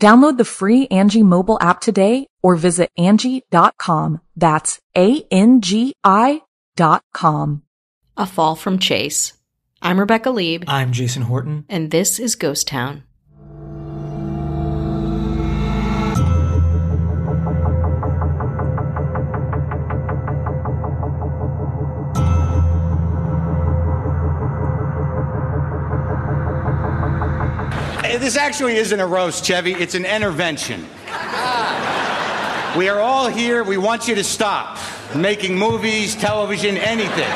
Download the free Angie mobile app today or visit Angie.com. That's A-N-G-I dot com. A Fall from Chase. I'm Rebecca Leib, I'm Jason Horton. and this is Ghost Town. This actually isn't a roast, Chevy. It's an intervention. We are all here. We want you to stop making movies, television, anything.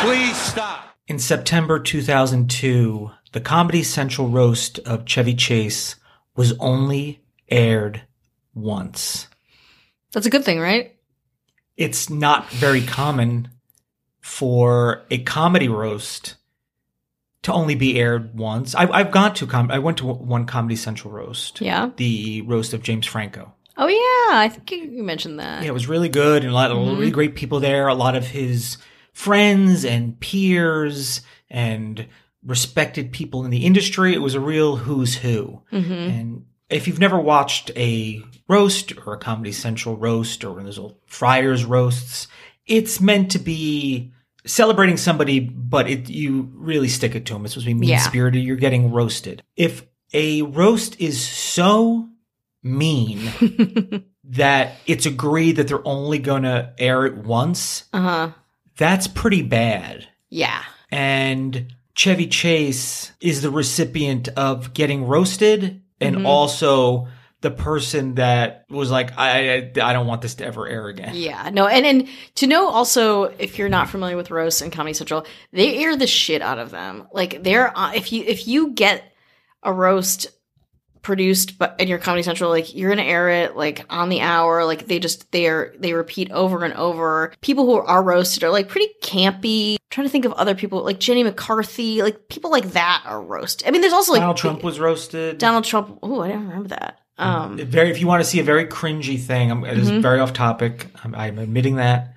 Please stop. In September 2002, the Comedy Central roast of Chevy Chase was only aired once. That's a good thing, right? It's not very common for a comedy roast to only be aired once. I've, I've gone to com- I went to one Comedy Central roast. Yeah. The roast of James Franco. Oh yeah, I think you you mentioned that. Yeah, it was really good and a lot of really mm-hmm. great people there. A lot of his friends and peers and respected people in the industry. It was a real who's who. Mm-hmm. And if you've never watched a roast or a Comedy Central roast or one of those old Friars roasts, it's meant to be celebrating somebody, but it, you really stick it to them. It's supposed to be mean Yeah. spirited. You're getting roasted. If a roast is so mean that it's agreed that they're only going to air it once, Uh huh. that's pretty bad. Yeah. And Chevy Chase is the recipient of getting roasted and Mm-hmm. also the person that was like, I, I, I don't want this to ever air again. Yeah, no, and and to know also if you're not familiar with roast and Comedy Central, they air the shit out of them. Like they're uh, if you if you get a roast produced but in your Comedy Central, like you're gonna air it like on the hour. Like they just they are they repeat over and over. People who are roasted are like pretty campy. I'm trying to think of other people like Jenny McCarthy, like people like that are roasted. I mean, there's also like Donald Trump was roasted. Donald Trump. Oh, I didn't remember that. Um, very if you want to see a very cringy thing i'm it is Mm-hmm. very off topic I'm, I'm admitting that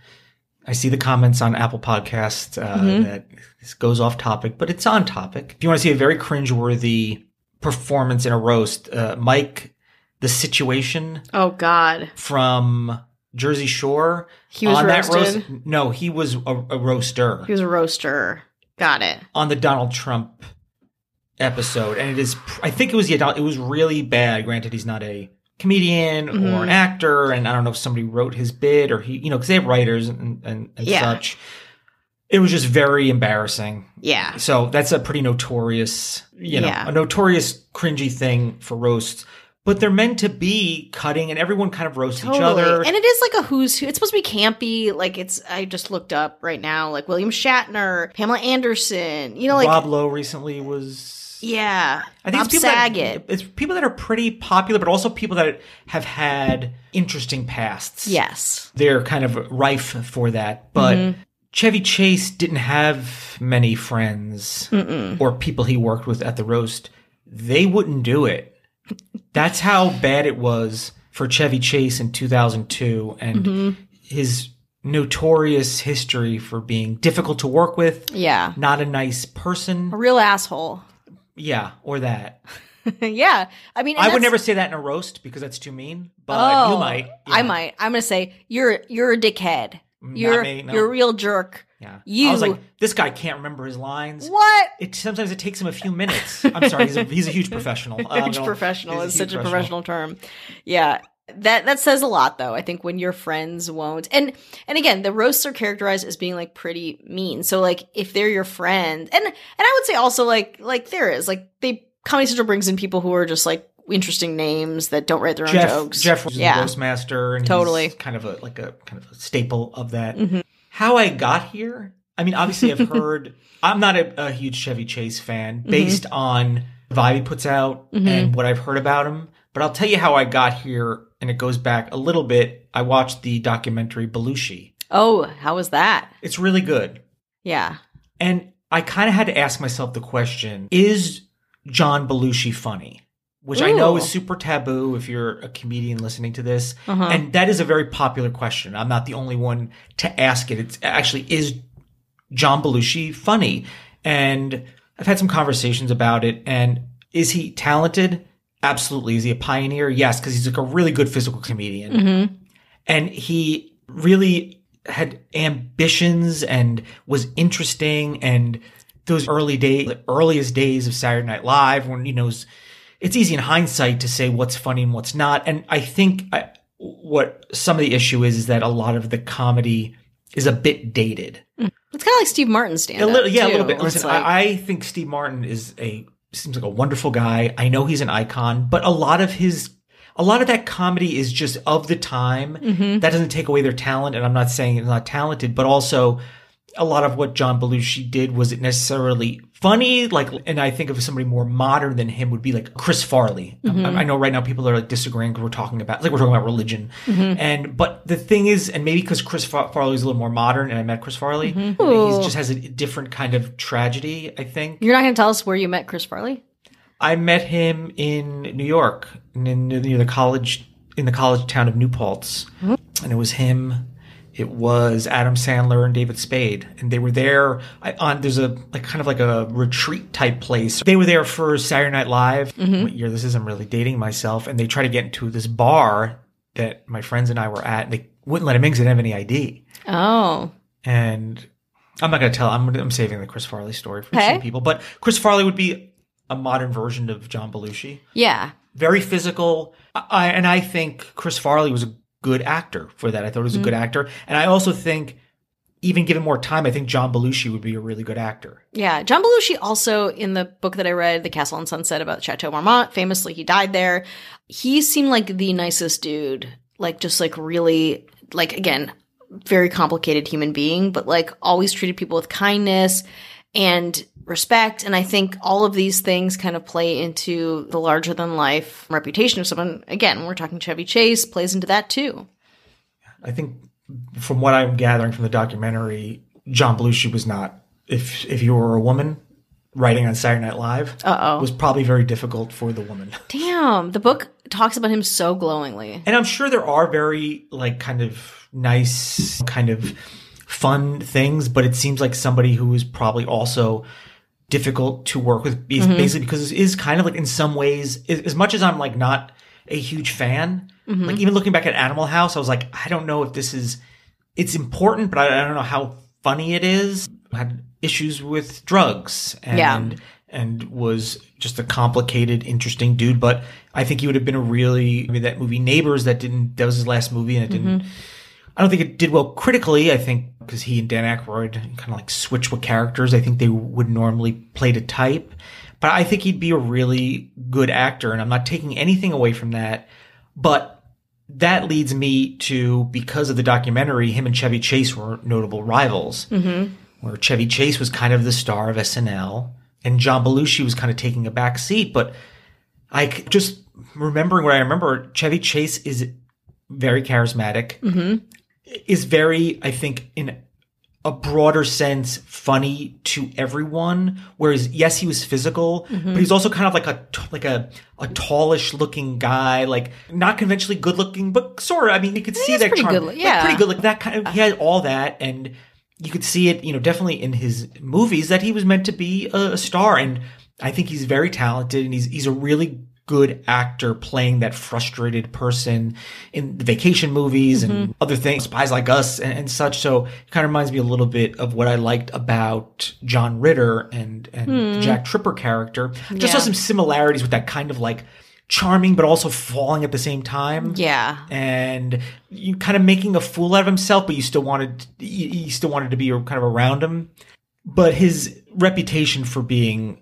i see the comments on apple podcast uh, Mm-hmm. that this goes off topic but it's on topic if you want to see a very cringeworthy performance in a roast uh, mike the situation oh God, from jersey shore He was on roasted? that roast no he was a, a roaster he was a roaster. Got it. on the donald trump episode and it is i think it was yeah it was really bad granted he's not a comedian Mm-hmm. or an actor and i don't know if somebody wrote his bit or he you know because they have writers and, and, and Yeah. such it was just very embarrassing Yeah. so that's a pretty notorious you know Yeah. a notorious cringy thing for roasts but they're meant to be cutting and everyone kind of roasts each other And it is like a who's who. It's supposed to be campy. Like it's, I just looked up right now, like William Shatner, Pamela Anderson, you know, like, rob lowe recently was yeah. I think Bob it's people Saget. That, it's people that are pretty popular, but also people that have had interesting pasts. yes. they're kind of rife for that. But Mm-hmm. Chevy Chase didn't have many friends or people he worked with at the roast. They wouldn't do it. That's how bad it was for Chevy Chase in 2002, and Mm-hmm. his notorious history for being difficult to work with, Yeah. not a nice person. A real asshole. Yeah, or that. yeah. I mean, I would never say that in a roast because that's too mean, but oh, you might. I might. I'm gonna say you're you're a dickhead. You're me, no. you're a real jerk. Yeah. You- I was like, this guy can't remember his lines. What? It sometimes it takes him a few minutes. I'm sorry, he's a he's a huge professional. Uh, Huge no, professional is such a professional term. Yeah. That that says a lot though. I think when your friends won't and and again, the roasts are characterized as being like pretty mean. So like if they're your friend and and I would say also like like there is like they Comedy Central brings in people who are just like interesting names that don't write their own Jeff jokes. Jeff was yeah. the Roastmaster, and Totally. kind of a like a kind of a staple of that. Mhm. How I got here? I mean, obviously, I've heard. I'm not a, a huge Chevy Chase fan, Mm-hmm. based on the vibe he puts out and what I've heard about him. But I'll tell you how I got here, and it goes back a little bit. I watched the documentary Belushi. Oh, how was that? It's really good. Yeah. And I kind of had to ask myself the question Is John Belushi funny? Which I know is super taboo if you're a comedian listening to this. Uh-huh. And that is a very popular question. I'm not the only one to ask it. It's actually, is John Belushi funny? And I've had some conversations about it. And is he talented? Absolutely. Is he a pioneer? Yes, because he's like a really good physical comedian Mm-hmm. and he really had ambitions and was interesting and those early days the earliest days of saturday night live when you know it's- easy in hindsight to say what's funny and what's not and i think I, what some of the issue is is that a lot of the comedy is a bit dated It's kind of like Steve Martin's stand a little, yeah, a little bit. Listen, like, I, I think Steve Martin is a seems like a wonderful guy. I know he's an icon, but a lot of his, a lot of that comedy is just of the time. Mm-hmm. That doesn't take away their talent, and I'm not saying he's not talented, but also a lot of what John Belushi did was it necessarily funny. Like, and I think of somebody more modern than him would be like Chris Farley. Mm-hmm. I, I know right now people are like disagreeing because we're talking about like we're talking about religion, Mm-hmm. and but the thing is, and maybe because Chris Fa- Farley is a little more modern, and I met Chris Farley, Mm-hmm. he just has a different kind of tragedy. I think you're not going to tell us where you met Chris Farley? I met him in New York, in, near the college in the college town of New Paltz, and it was him. It was Adam Sandler and David Spade, and they were there on. There's a like kind of like a retreat type place. They were there for Saturday Night Live. Mm-hmm. What year this is? I'm really dating myself. And they tried to get into this bar that my friends and I were at. They wouldn't let him in because they didn't have any ID. Oh. And I'm not going to tell. I'm, I'm saving the Chris Farley story for Okay. some people. But Chris Farley would be a modern version of John Belushi Yeah. very physical. I, and I think Chris Farley was a good actor for that. I thought he was a good mm. actor. And I also think, even given more time, I think John Belushi would be a really good actor. Yeah, John Belushi also in the book that I read, The Castle on Sunset about Chateau Marmont, famously he died there. He seemed like the nicest dude, like just like really like again, very complicated human being, but like always treated people with kindness and respect. And I think all of these things kind of play into the larger than life reputation of someone. Again, we're talking Chevy Chase, plays into that too. I think from what I'm gathering from the documentary, John Belushi was not, if, if you were a woman writing on Saturday Night Live, Uh-oh. was probably very difficult for the woman. Damn, the book talks about him so glowingly. And I'm sure there are very like kind of nice, kind of fun things, but it seems like somebody who is probably also difficult to work with, is mm-hmm. basically because it is kind of like in some ways, as much as I'm like not a huge fan, mm-hmm. like even looking back at Animal House, I was like, I don't know if this is, it's important, but I, I don't know how funny it is. Had issues with drugs and Yeah. and was just a complicated, interesting dude. But I think he would have been a really I mean that movie Neighbors that didn't that was his last movie and it didn't mm-hmm. I don't think it did well critically. I think because he and Dan Aykroyd kind of like switch what characters. I think they would normally play to type. But I think he'd be a really good actor, and I'm not taking anything away from that. But that leads me to because of the documentary, him and Chevy Chase were notable rivals. Mm-hmm. Where Chevy Chase was kind of the star of SNL, and John Belushi was kind of taking a back seat. But I just remembering what I remember, Chevy Chase is very charismatic, is very, I think, in a broader sense funny to everyone. Whereas yes, he was physical, Mm-hmm. but he's also kind of like a like a a tallish looking guy, like not conventionally good looking, but sort of. I mean, you could see that pretty charm, good look- like, yeah. pretty good. Like that kind of he had all that, and you could see it. You know, definitely in his movies that he was meant to be a, a star, and I think he's very talented, and he's he's a really good actor playing that frustrated person in the vacation movies Mm-hmm. and other things, spies like us and, and such. So it kind of reminds me a little bit of what I liked about John Ritter and, and the Jack Tripper character. Just saw Hmm. Some similarities with that kind of like charming, but also falling at the same time. Yeah. And you kind of making a fool out of himself, but you still wanted, you still wanted to be kind of around him. But his reputation for being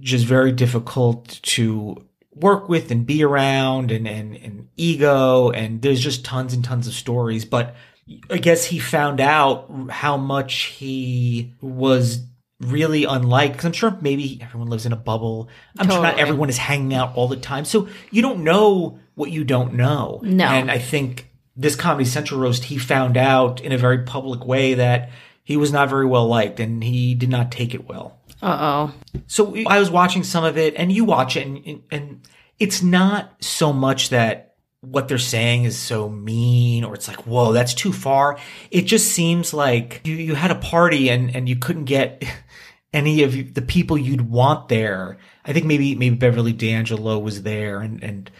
just very difficult to work with and be around and, and, and ego. And there's just tons and tons of stories. But I guess he found out how much he was really unlike, because I'm sure maybe everyone lives in a bubble. I'm sure not everyone is hanging out all the time. So you don't know what you don't know. No. And I think this Comedy Central roast, he found out in a very public way that he was not very well liked and he did not take it well. Uh oh. So I was watching some of it, and you watch it, and, and it's not so much that what they're saying is so mean, or it's like, whoa, that's too far. It just seems like you, you had a party and, and you couldn't get any of the people you'd want there. I think maybe maybe Beverly D'Angelo was there, and and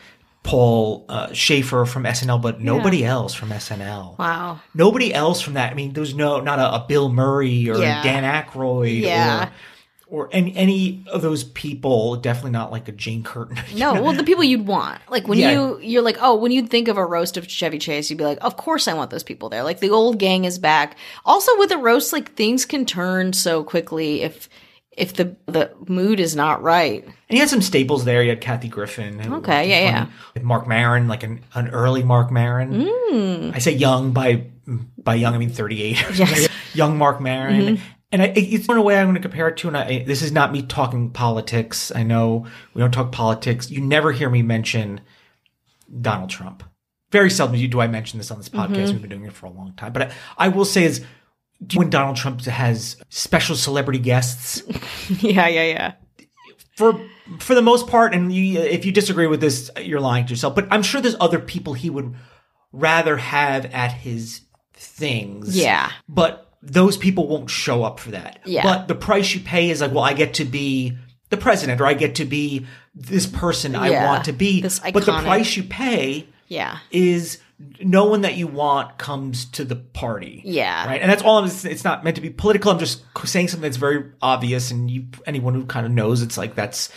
Paul uh, Shaffer from SNL, but nobody else from SNL. Wow. Nobody else from that. I mean, there's no not a, a Bill Murray or Yeah. Dan Aykroyd Yeah. or or any any of those people. Definitely not like a Jane Curtin. No, well, the people you'd want, like when Yeah. you you're like, oh, when you'd think of a roast of Chevy Chase, you'd be like, of course I want those people there. Like the old gang is back. Also, with a roast, like things can turn so quickly if if the the mood is not right. And he had some staples there. He had Kathy Griffin. Okay, was yeah, funny. Mark Maron, like an, an early Mark Maron. Mm. I say young by by young I mean thirty eight. Yes. young Mark Maron. Mm-hmm. And I, it's one way I'm going to compare it to. And I, this is not me talking politics. I know we don't talk politics. You never hear me mention Donald Trump. Very seldom do I mention this on this podcast. Mm-hmm. We've been doing it for a long time. But I, I will say is when Donald Trump has special celebrity guests, yeah, yeah, yeah. for for the most part, and you, if you disagree with this, you're lying to yourself. But I'm sure there's other people he would rather have at his things. Yeah. But those people won't show up for that. Yeah. But the price you pay is like, well, I get to be the president, or I get to be this person I Yeah. want to be. But the price you pay Yeah. is no one that you want comes to the party. Yeah. Right. And that's all I'm, it's, it's not meant to be political. I'm just saying something that's very obvious. And you, anyone who kind of knows, it's like that's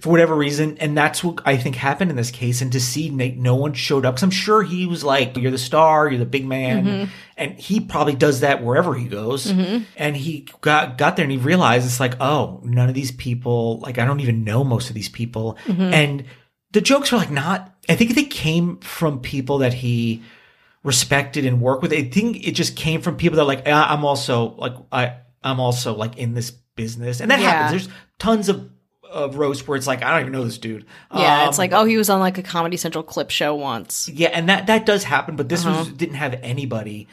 for whatever reason. And that's what I think happened in this case. And to see Nate, no one showed up. Cause I'm sure he was like, you're the star, you're the big man. Mm-hmm. And he probably does that wherever he goes. And he got, got there and he realized it's like, oh, none of these people, like, I don't even know most of these people. Mm-hmm. And the jokes were like not, I think they came from people that he respected and worked with. I think it just came from people that are like, "Ah, I'm also like, I, I'm also like in this business. And that Yeah. happens. There's tons of, of roast where it's like, I don't even know this dude. Yeah, Um, it's like, oh, he was on like a Comedy Central clip show once. yeah, and that that does happen, but this Uh-huh. was didn't have anybody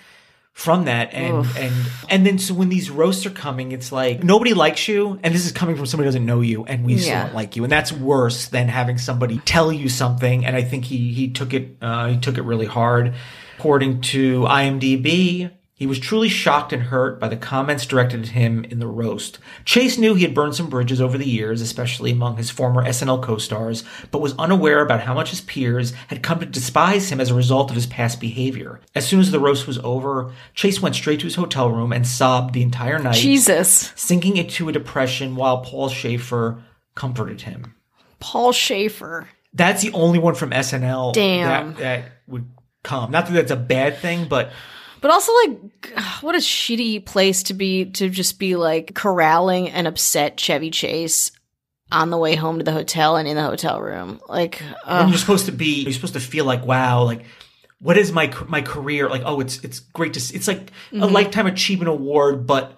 from that and and and then so when these roasts are coming it's like nobody likes you and this is coming from somebody who doesn't know you and we still Yeah. don't like you and that's worse than having somebody tell you something and i think he he took it uh he took it really hard according to imdb he was truly shocked and hurt by the comments directed at him in the roast. Chase knew he had burned some bridges over the years, especially among his former SNL co-stars, but was unaware about how much his peers had come to despise him as a result of his past behavior. As soon as the roast was over, Chase went straight to his hotel room and sobbed the entire night, Jesus. sinking into a depression while Paul Shaffer comforted him. Paul Shaffer. That's the only one from SNL Damn. that, that would come. Not that that's a bad thing, but But also, like, what a shitty place to be to just be like corralling an upset Chevy Chase on the way home to the hotel and in the hotel room. Like, uh, you're supposed to be you're supposed to feel like wow like what is my my career like oh it's it's great to see it's like a Mm-hmm. lifetime achievement award but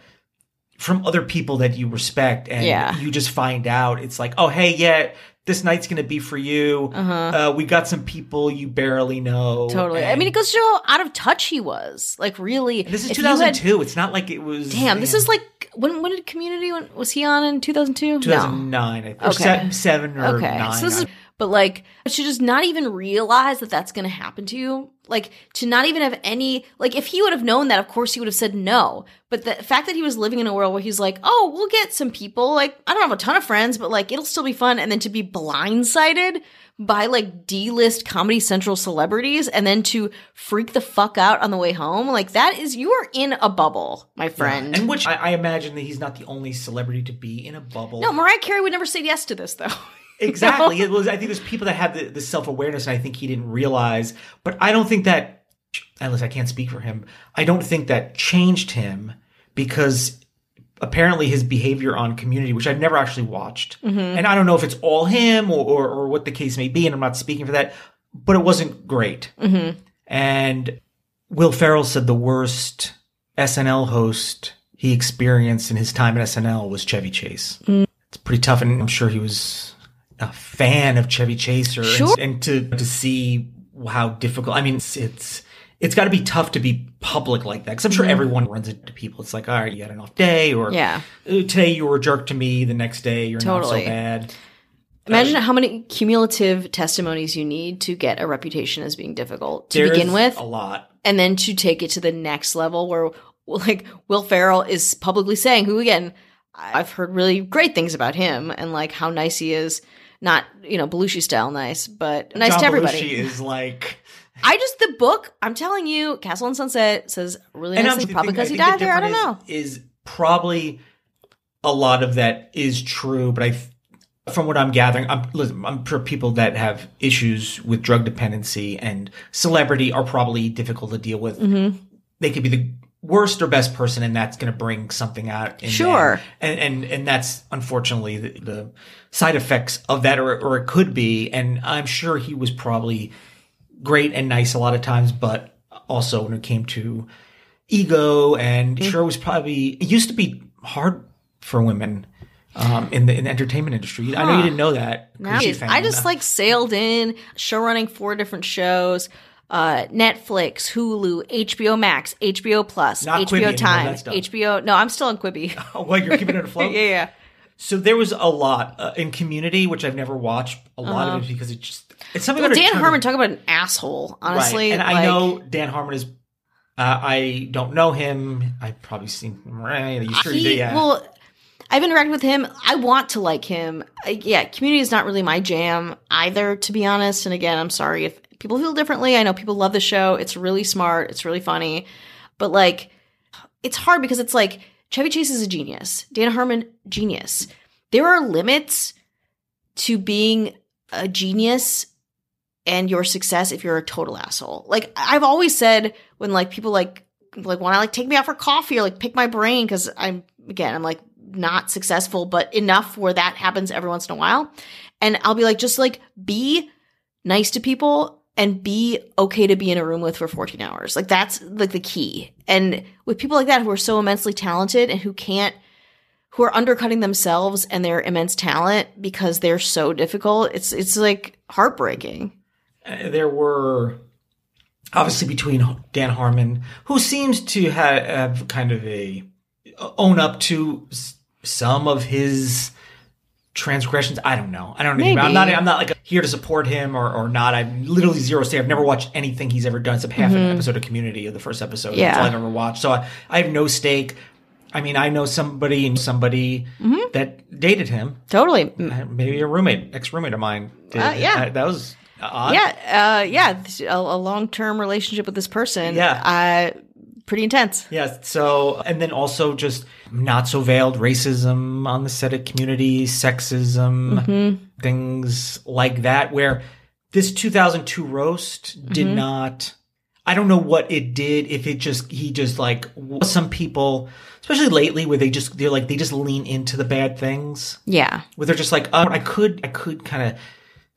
from other people that you respect and Yeah. you just find out it's like oh hey yeah this night's going to be for you. Uh, we got some people you barely know. Uh-huh. Totally. I mean, it goes to show how out of touch he was. Like, really. This is if you had- 2002. it's not like it was. Damn, this is like when when did Community? When, was he on in two thousand two? 2009. I think, or Okay. se- seven or Okay, nine. so this is, but like, to just not even realize that that's going to happen to you, like to not even have any, like, if he would have known that, of course he would have said no. But the fact that he was living in a world where he's like, oh, we'll get some people, like, I don't have a ton of friends, but like, it'll still be fun, and then to be blindsided by like D-list Comedy Central celebrities, and then to freak the fuck out on the way home, like that is you are in a bubble, my friend. and which I, I imagine that he's not the only celebrity to be in a bubble. no, Mariah Carey would never say yes to this though. Exactly. It was. I think there's people that have the, the self awareness, and I think he didn't realize. But I don't think that, unless I can't speak for him, I don't think that changed him because apparently his behavior on Community, which I've never actually watched, mm-hmm. and I don't know if it's all him or, or or what the case may be, and I'm not speaking for that, but it wasn't great. Mm-hmm. And Will Ferrell said the worst SNL host he experienced in his time at SNL was Chevy Chase. Mm. It's pretty tough, and I'm sure he was a fan of Chevy Chaser, and- Sure. and, to to see how difficult. I mean, it's it's, it's got to be tough to be public like that because I'm sure everyone runs into people. It's like, all right, you had an off day, or Yeah. "Uh, today you were a jerk to me, the next day you're not so bad. Imagine how many cumulative testimonies you need to get a reputation as being difficult to begin with, a lot. and then to take it to the next level where, like, Will Ferrell is publicly saying, who again, I've heard really great things about him and like how nice he is. Not, you know, Belushi style nice, but nice John to everybody. Belushi is like. I just, the book, I'm telling you, Castle on Sunset says really nice things, probably because he think the died there. I don't know. Is, is probably a lot of that is true, but I, from what I'm gathering, I'm, listen, I'm sure people that have issues with drug dependency and celebrity are probably difficult to deal with. Mm-hmm. They could be the worst or best person, and that's going to bring something out. In Sure. and and and that's unfortunately the, the side effects of that, or or it could be. And I'm sure he was probably great and nice a lot of times, but also when it came to ego and Mm-hmm. sure it was probably it used to be hard for women um, in the in the entertainment industry. I know you didn't know that. Now Coochie it's- fan. I just like sailed in, show running four different shows. Uh, Netflix, Hulu, HBO Max, HBO Plus, Not HBO anymore, Time. HBO. No, I'm still on Quibi. oh, well, you're keeping it afloat. yeah, yeah. So there was a lot uh, in Community, which I've never watched. A lot of it because it just it's something. Uh-huh. Well, Dan Harmon, talk about an asshole. Honestly, right. and like, I know Dan Harmon is. Uh, I don't know him. I've probably seen him. Right? You sure you he, did, yeah. well, I've interacted with him. I want to like him. I, yeah, Community is not really my jam either, to be honest. And again, I'm sorry if people feel differently. I know people love the show. It's really smart. It's really funny, but like, it's hard because it's like Chevy Chase is a genius. Dana Harmon, genius. There are limits to being a genius and your success if you're a total asshole. Like I've always said when like people like like want to like take me out for coffee or like pick my brain because I'm again I'm like not successful but enough where that happens every once in a while and I'll be like just like be nice to people and be okay to be in a room with for 14 hours. Like that's like the key. And with people like that who are so immensely talented and who can't who are undercutting themselves and their immense talent because they're so difficult it's it's like heartbreaking. Uh, there were obviously between Dan Harmon, who seems to ha- have kind of a own up to some of his transgressions. I don't know. I don't know. I'm not. I'm not like here to support him or, or not. I'm literally zero say. I've never watched anything he's ever done except half an episode of Community of the first episode. That's Mm-hmm. Yeah. all I've ever watched. So I, I have no stake. I mean, I know somebody and somebody Mm-hmm. that dated him. totally Uh, Maybe a roommate, ex roommate of mine. Did. Uh, yeah. that, that was odd. yeah uh yeah a, a long-term relationship with this person Yeah. uh pretty intense Yeah. So, and then also just not so veiled racism on the set of community, sexism, mm-hmm. things like that, where this 2002 roast did mm-hmm. not, I don't know what it did. If it just, he just like, some people, especially lately where they just, they're like, they just lean into the bad things yeah where they're just like, oh, I could, I could kind of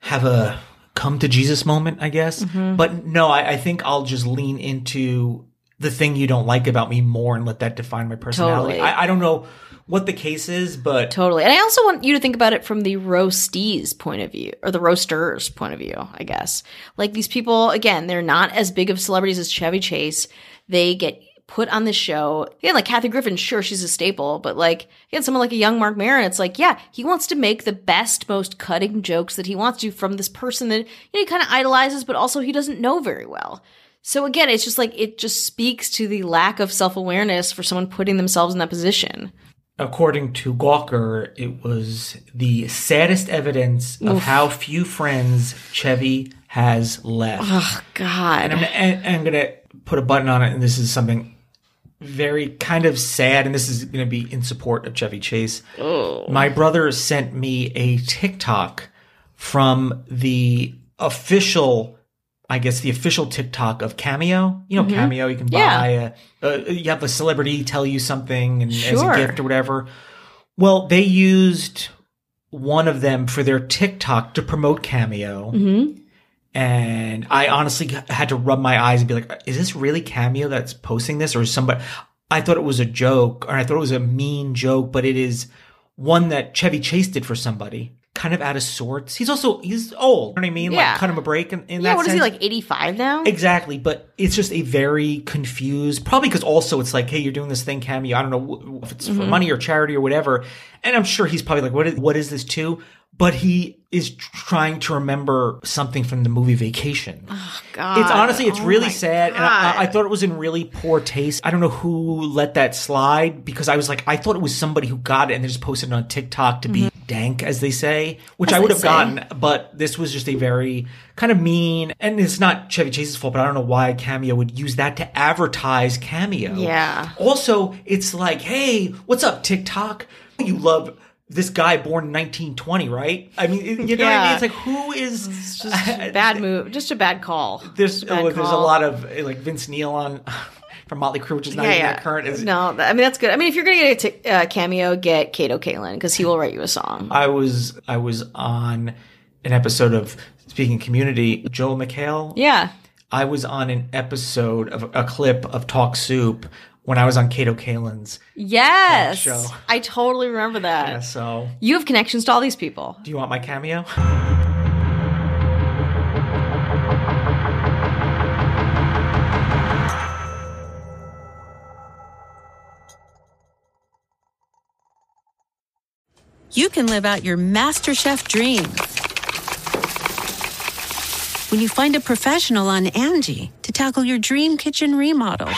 have a come to Jesus moment, I guess. Mm-hmm. But no, I, I think I'll just lean into the thing you don't like about me more and let that define my personality. Totally. I, I don't know what the case is, but Totally. And I also want you to think about it from the roastees point of view, or the roasters point of view, I guess. Like these people, again, they're not as big of celebrities as Chevy Chase. They get put on the show. Again, like Kathy Griffin, sure, she's a staple, but like, again, someone like a young Mark Maron, it's like, yeah, he wants to make the best, most cutting jokes that he wants to from this person that, you know, he kind of idolizes, but also he doesn't know very well. So again, it's just like, it just speaks to the lack of self awareness for someone putting themselves in that position. according to Gawker, it was the saddest evidence of how few friends Chevy has left. Oh, God. and I'm, and I'm going to put a button on it, and this is something very kind of sad, and this is going to be in support of Chevy Chase. My brother sent me a TikTok from the official, I guess, the official TikTok of Cameo. You know, Cameo, you can Mm-hmm. Yeah. buy a, uh, you have a celebrity tell you something and, as a gift or whatever. Well, they used one of them for their TikTok to promote Cameo. Mm-hmm. And I honestly had to rub my eyes and be like, is this really Cameo that's posting this or is somebody, I thought it was a joke or I thought it was a mean joke, but it is one that Chevy Chase did for somebody kind of out of sorts. He's also, he's old. You know what I mean? Yeah. Like cut him a break in, in yeah, that what is sense. he, like 85 now? Exactly, but it's just a very confused. Probably because also it's like, hey, you're doing this thing, cameo. I don't know if it's for Mm-hmm. money or charity or whatever. And I'm sure he's probably like, what is what is this to? But he is trying to remember something from the movie Vacation. Oh God. It's honestly, it's Oh really sad, and I, I thought it was in really poor taste. I don't know who let that slide because I was like, I thought it was somebody who got it and they just posted it on TikTok to be dank, as they say, which Mm-hmm. As I would have gotten. But this was just a very kind of mean, and it's not Chevy Chase's fault, but I don't know why Cameo would use that to advertise Cameo. Yeah. Also, it's like, hey, what's up, TikTok? You love. This guy born in 1920, right? I mean, you know what I mean? It's like who is It's just bad move. Just a bad call. there's a bad oh, there's a lot of like Vince Neil on from Motley Crue, which is not Yeah, even yeah. that current. Is, no, I mean that's good. I mean, if you're gonna get a t- uh, cameo, get Kato Kaelin because he will write you a song. I was I was on an episode of Speaking Community. Joel McHale. Yeah, I was on an episode of a clip of Talk Soup when I was on Kato Kaelin's. yes, show. I totally remember that. Yeah, so, You have connections to all these people. do you want my cameo? you can live out your MasterChef dream when you find a professional on Angie to tackle your dream kitchen remodel.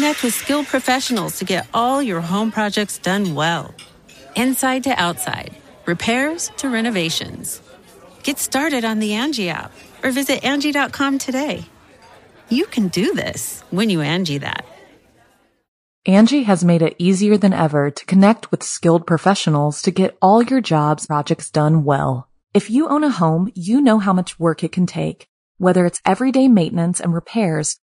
Connect with skilled professionals to get all your home projects done well. Inside to outside, repairs to renovations. Get started on the Angie app or visit Angie.com today. You can do this when you Angie that. Angie has made it easier than ever to connect with skilled professionals to get all your jobs projects done well. If you own a home, you know how much work it can take, whether it's everyday maintenance and repairs